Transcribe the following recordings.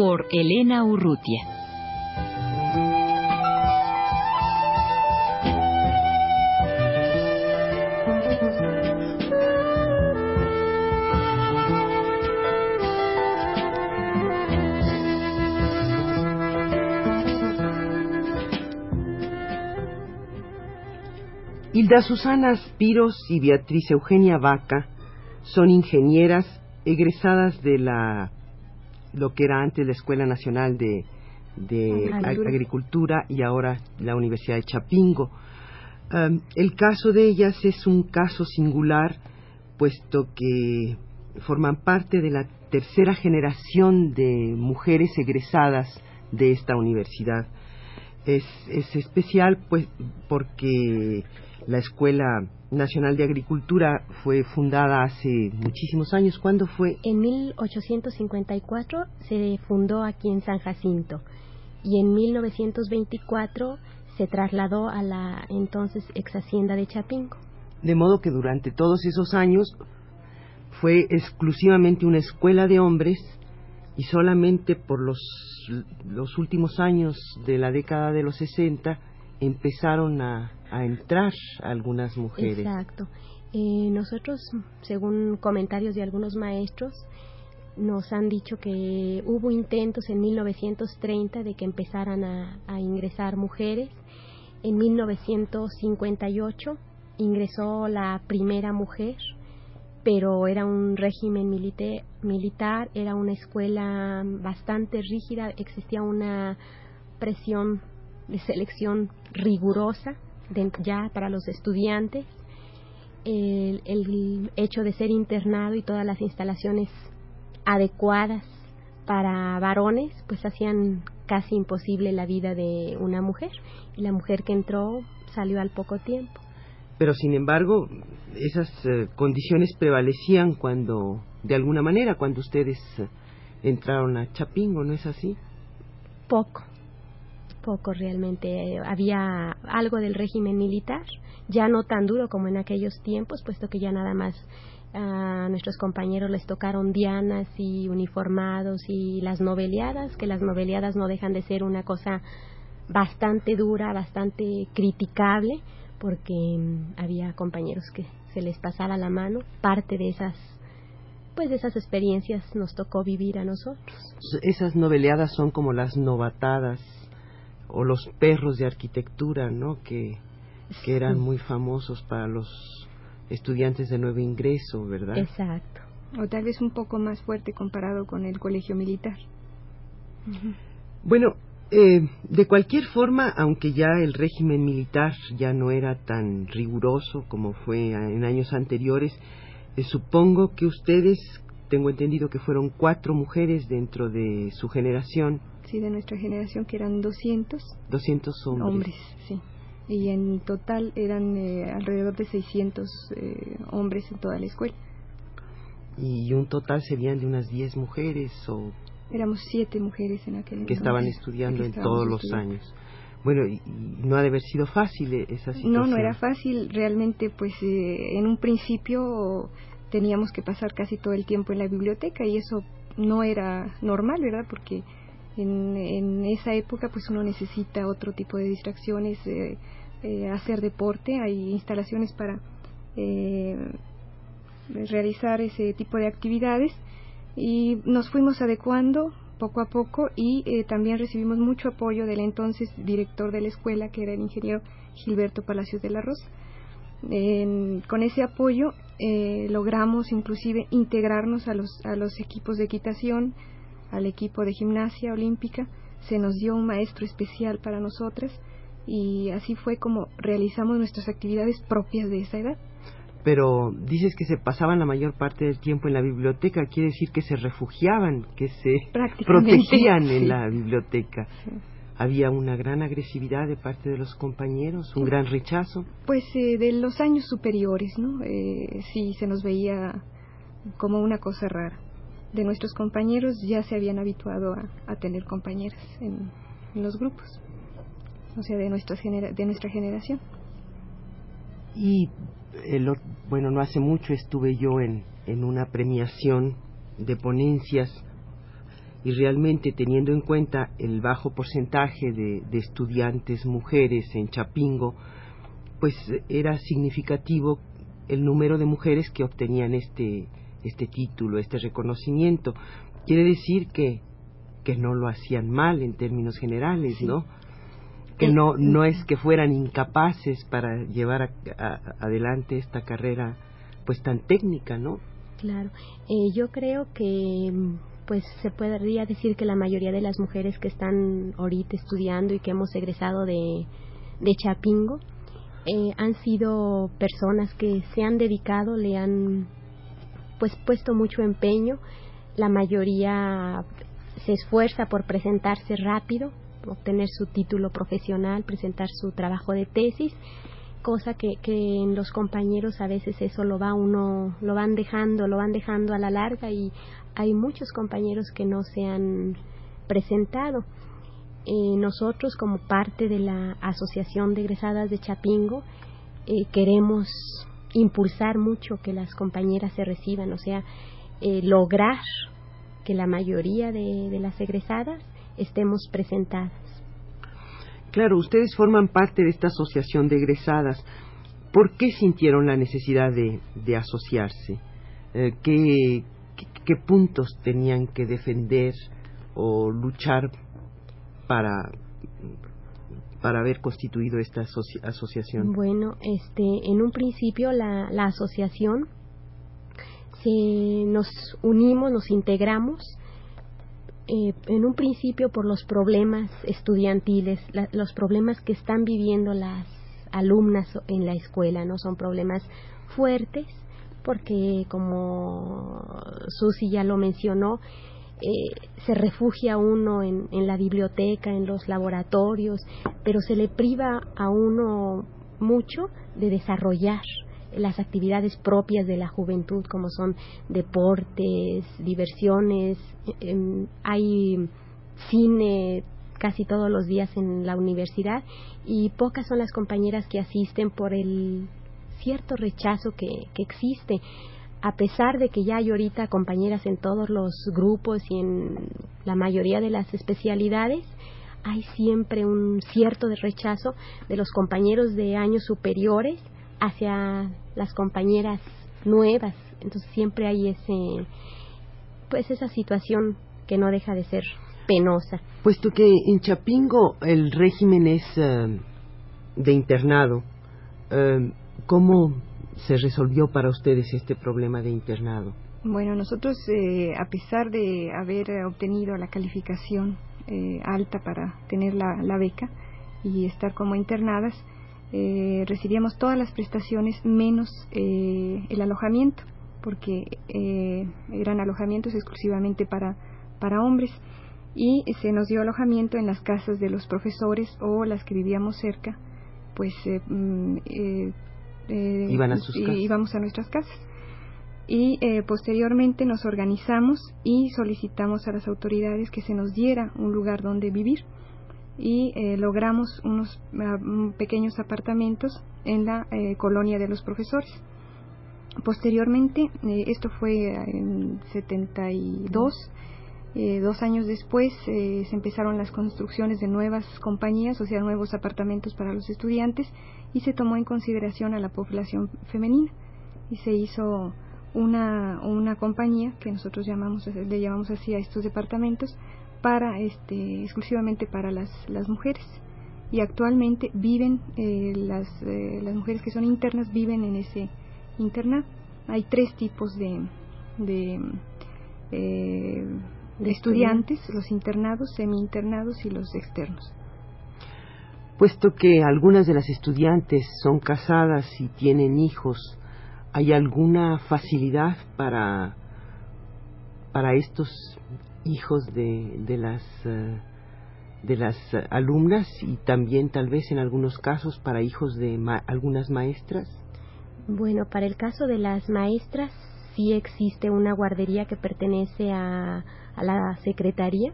Por Elena Urrutia. Hilda Susana Spiros y Beatriz Eugenia Vaca son ingenieras egresadas de la lo que era antes la Escuela Nacional de, de Agricultura y ahora la Universidad de Chapingo. Um, el caso de ellas es un caso singular, puesto que forman parte de la tercera generación de mujeres egresadas de esta universidad. Es, es especial pues porque la Escuela Nacional de Agricultura fue fundada hace muchísimos años. ¿Cuándo fue? En 1854 se fundó aquí en San Jacinto y en 1924 se trasladó a la entonces ex hacienda de Chapingo. De modo que durante todos esos años fue exclusivamente una escuela de hombres y solamente por los, los últimos años de la década de los 60 empezaron a, entrar algunas mujeres. Exacto. Eh, nosotros, según comentarios de algunos maestros, nos han dicho que hubo intentos en 1930 de que empezaran a, ingresar mujeres. En 1958 ingresó la primera mujer, pero era un régimen militar, era una escuela bastante rígida, existía una presión de selección rigurosa ya para los estudiantes, el, el hecho de ser internado y todas las instalaciones adecuadas para varones, pues hacían casi imposible la vida de una mujer. Y la mujer que entró salió al poco tiempo. Pero sin embargo, esas eh, condiciones prevalecían cuando, de alguna manera, cuando ustedes eh, entraron a Chapingo, ¿no es así? Poco, poco realmente. Había algo del régimen militar, ya no tan duro como en aquellos tiempos, puesto que ya nada más a nuestros compañeros les tocaron dianas y uniformados y las noveleadas, que las noveleadas no dejan de ser una cosa bastante dura, bastante criticable, porque mm, había compañeros que se les pasaba la mano, parte de esas pues de esas experiencias nos tocó vivir a nosotros. Esas noveleadas son como las novatadas o los perros de arquitectura, ¿no? Que, que eran muy famosos para los estudiantes de nuevo ingreso, ¿verdad? Exacto. O tal vez un poco más fuerte comparado con el colegio militar. Bueno, eh, de cualquier forma, aunque ya el régimen militar ya no era tan riguroso como fue en años anteriores, eh, supongo que ustedes, tengo entendido que fueron cuatro mujeres dentro de su generación, sí, de nuestra generación, que eran 200. 200 hombres. Hombres, sí. Y en total eran eh, alrededor de 600 eh, hombres en toda la escuela. ¿Y un total serían de unas 10 mujeres o...? Éramos siete mujeres en aquel Que estaban estudiando en todos los años. Bueno, y, no ha de haber sido fácil eh, esa situación. No, no era fácil. Realmente, pues en un principio teníamos que pasar casi todo el tiempo en la biblioteca y eso no era normal, ¿verdad? Porque en, esa época pues uno necesita otro tipo de distracciones, eh, eh, hacer deporte, hay instalaciones para eh, realizar ese tipo de actividades y nos fuimos adecuando poco a poco y también recibimos mucho apoyo del entonces director de la escuela que era el ingeniero Gilberto Palacios de la Rosa. con ese apoyo logramos inclusive integrarnos a los, a los equipos de equitación, al equipo de gimnasia olímpica, se nos dio un maestro especial para nosotras y así fue como realizamos nuestras actividades propias de esa edad. Pero dices que se pasaban la mayor parte del tiempo en la biblioteca, quiere decir que se refugiaban, que se protegían en la biblioteca. ¿Había una gran agresividad de parte de los compañeros, un gran rechazo? Pues eh, de los años superiores, ¿no? Eh, sí, se nos veía como una cosa rara. De nuestros compañeros ya se habían habituado a, tener compañeras en, los grupos, o sea, de, nuestra de nuestra generación. Y el, bueno, no hace mucho estuve yo en, en una premiación de ponencias y realmente teniendo en cuenta el bajo porcentaje de, de, estudiantes mujeres en Chapingo, pues era significativo el número de mujeres que obtenían este, este título, este reconocimiento. Quiere decir que, que no lo hacían mal en términos generales, ¿no? Que no no es que fueran incapaces para llevar adelante esta carrera pues tan técnica no claro. Eh, yo creo que pues se podría decir que la mayoría de las mujeres que están ahorita estudiando y que hemos egresado de de Chapingo eh, han sido personas que se han dedicado le han pues puesto mucho empeño. La mayoría se esfuerza por presentarse rápido obtener su título profesional, presentar su trabajo de tesis, cosa que, que en los compañeros a veces eso lo va uno, lo van dejando, lo van dejando a la larga y hay muchos compañeros que no se han presentado. Eh, nosotros como parte de la Asociación de Egresadas de Chapingo eh, queremos impulsar mucho que las compañeras se reciban, o sea, eh, lograr que la mayoría de, de las egresadas estemos presentadas. Claro, ustedes forman parte de esta asociación de egresadas. ¿Por qué sintieron la necesidad de, de asociarse? Eh, ¿qué, qué, puntos tenían que defender o luchar para, para haber constituido esta asociación? Bueno, este, en un principio la, la asociación se, nos unimos, nos integramos eh, en un principio por los problemas estudiantiles, los problemas que están viviendo las alumnas en la escuela, ¿no? Son problemas fuertes porque, como Susi ya lo mencionó, eh, se refugia uno en, en la biblioteca, en los laboratorios, pero se le priva a uno mucho de desarrollar las actividades propias de la juventud, como son deportes, diversiones, em, hay cine casi todos los días en la universidad y pocas son las compañeras que asisten por el cierto rechazo que, que existe. A pesar de que ya hay ahorita compañeras en todos los grupos y en la mayoría de las especialidades, hay siempre un cierto rechazo de los compañeros de años superiores hacia las compañeras nuevas. Entonces siempre hay ese, pues esa situación que no deja de ser penosa. Puesto que en Chapingo el régimen es eh, de internado, eh, ¿cómo se resolvió para ustedes este problema de internado? Bueno, nosotros, eh, a pesar de haber obtenido la calificación alta para tener la beca y estar como internadas, eh, recibíamos todas las prestaciones menos eh, el alojamiento, porque eh, eran alojamientos exclusivamente para, para hombres. Y se nos dio alojamiento en las casas de los profesores o las que vivíamos cerca, pues mm, Iban a sus casas. íbamos a nuestras casas. Y posteriormente nos organizamos y solicitamos a las autoridades que se nos diera un lugar donde vivir y eh, logramos unos ah, pequeños apartamentos en la eh, colonia de los profesores. Posteriormente, eh, esto fue en 72, dos años después se empezaron las construcciones de nuevas compañías, o sea, nuevos apartamentos para los estudiantes y se tomó en consideración a la población femenina y se hizo una, una compañía que nosotros llamamos, le llamamos así a estos departamentos para este exclusivamente para las, las mujeres. Y actualmente viven eh, las, eh, las mujeres que son internas viven en ese internado. Hay tres tipos de de, eh, de estudiantes los internados semi internados y los externos. Puesto que algunas de las estudiantes son casadas y tienen hijos ¿Hay alguna facilidad para, para estos hijos de, de las eh, de las alumnas y también tal vez en algunos casos para hijos de algunas maestras? Bueno, para el caso de las maestras sí existe una guardería que pertenece a, a la secretaría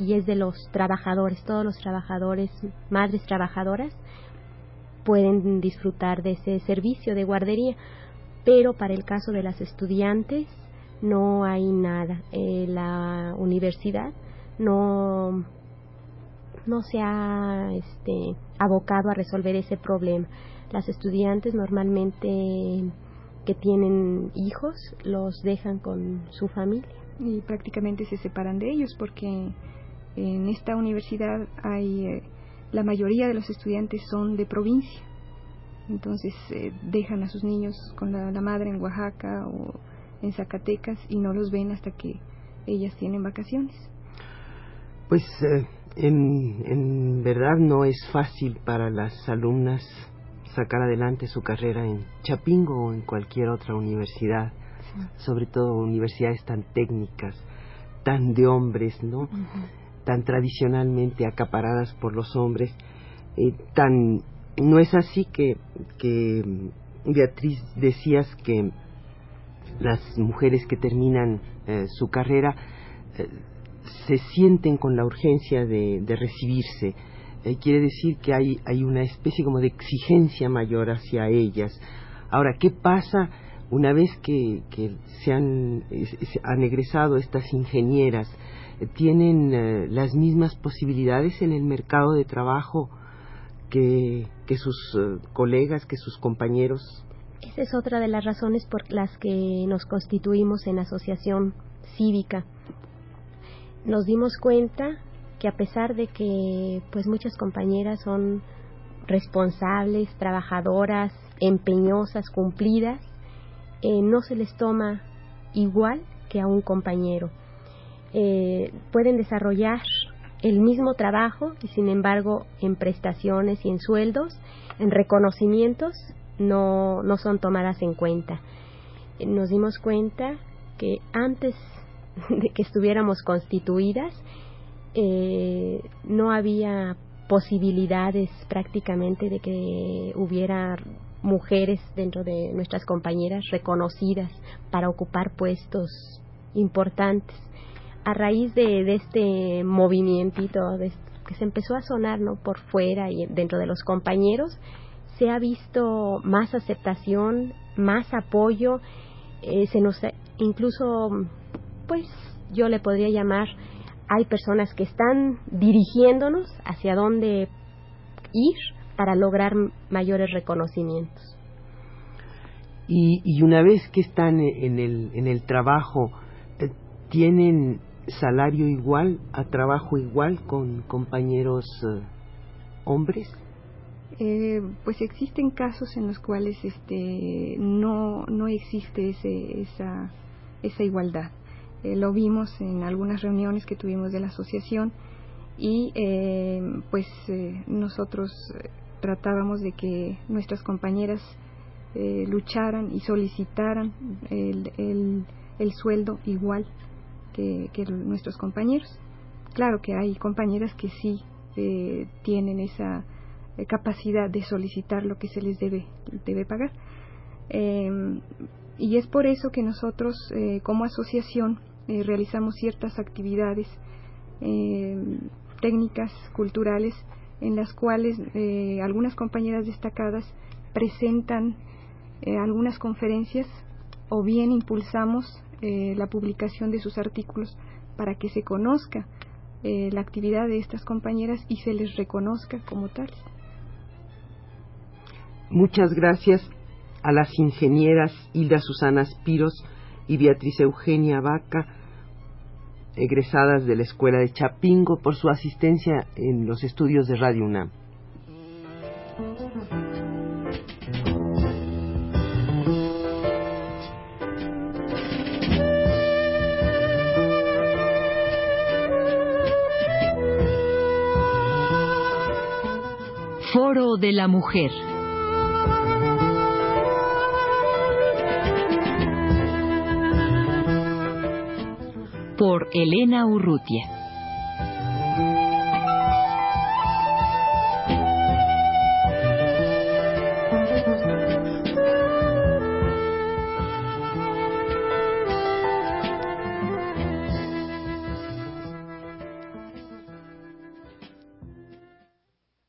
y es de los trabajadores, todos los trabajadores, madres trabajadoras pueden disfrutar de ese servicio de guardería, pero para el caso de las estudiantes no hay nada. Eh, la universidad no no se ha este, abocado a resolver ese problema. Las estudiantes normalmente que tienen hijos los dejan con su familia. Y prácticamente se separan de ellos porque en esta universidad hay eh, la mayoría de los estudiantes son de provincia. Entonces eh, dejan a sus niños con la, madre en Oaxaca o en Zacatecas y no los ven hasta que ellas tienen vacaciones. Pues eh, en, en verdad no es fácil para las alumnas sacar adelante su carrera en Chapingo o en cualquier otra universidad, sobre todo universidades tan técnicas, tan de hombres, ¿no? Tan tradicionalmente acaparadas por los hombres, eh, tan no es así que, que Beatriz decías que las mujeres que terminan eh, su carrera eh, se sienten con la urgencia de, de recibirse eh, quiere decir que hay, hay una especie como de exigencia mayor hacia ellas. Ahora, ¿qué pasa una vez que, que se, han, han egresado estas ingenieras? ¿Tienen eh, las mismas posibilidades en el mercado de trabajo que, que sus colegas, que sus compañeros? Esa es otra de las razones por las que nos constituimos en asociación cívica. Nos dimos cuenta que a pesar de que pues muchas compañeras son responsables, trabajadoras, empeñosas, cumplidas, eh, no se les toma igual que a un compañero. Eh, pueden desarrollar el mismo trabajo y sin embargo en prestaciones y en sueldos, en reconocimientos, no, no son tomadas en cuenta. Nos dimos cuenta que antes de que estuviéramos constituidas, eh, no había posibilidades prácticamente de que hubiera mujeres dentro de nuestras compañeras reconocidas para ocupar puestos importantes. A raíz de, este movimiento que se empezó a sonar ¿no? por fuera y dentro de los compañeros, se ha visto más aceptación, más apoyo, eh, se nos incluso, pues yo le podría llamar hay personas que están dirigiéndonos hacia dónde ir para lograr mayores reconocimientos. Y, una vez que están en el, en el trabajo, ¿tienen salario igual, a trabajo igual con compañeros eh, hombres? Eh, pues existen casos en los cuales este no no existe ese, esa esa igualdad eh, lo vimos en algunas reuniones que tuvimos de la asociación y eh, pues eh, nosotros tratábamos de que nuestras compañeras lucharan y solicitaran el, el, sueldo igual que, que, nuestros compañeros. Claro que hay compañeras que sí tienen esa capacidad de solicitar lo que se les debe, debe pagar. y es por eso que nosotros como asociación eh, realizamos ciertas actividades eh, técnicas, culturales, en las cuales eh, algunas compañeras destacadas presentan algunas conferencias o bien impulsamos la publicación de sus artículos para que se conozca la actividad de estas compañeras y se les reconozca como tales. Muchas gracias a las ingenieras Hilda Susana Spiros y Beatriz Eugenia Vaca egresadas de la Escuela de Chapingo, por su asistencia en los estudios de Radio UNAM. Foro de la Mujer. por Elena Urrutia.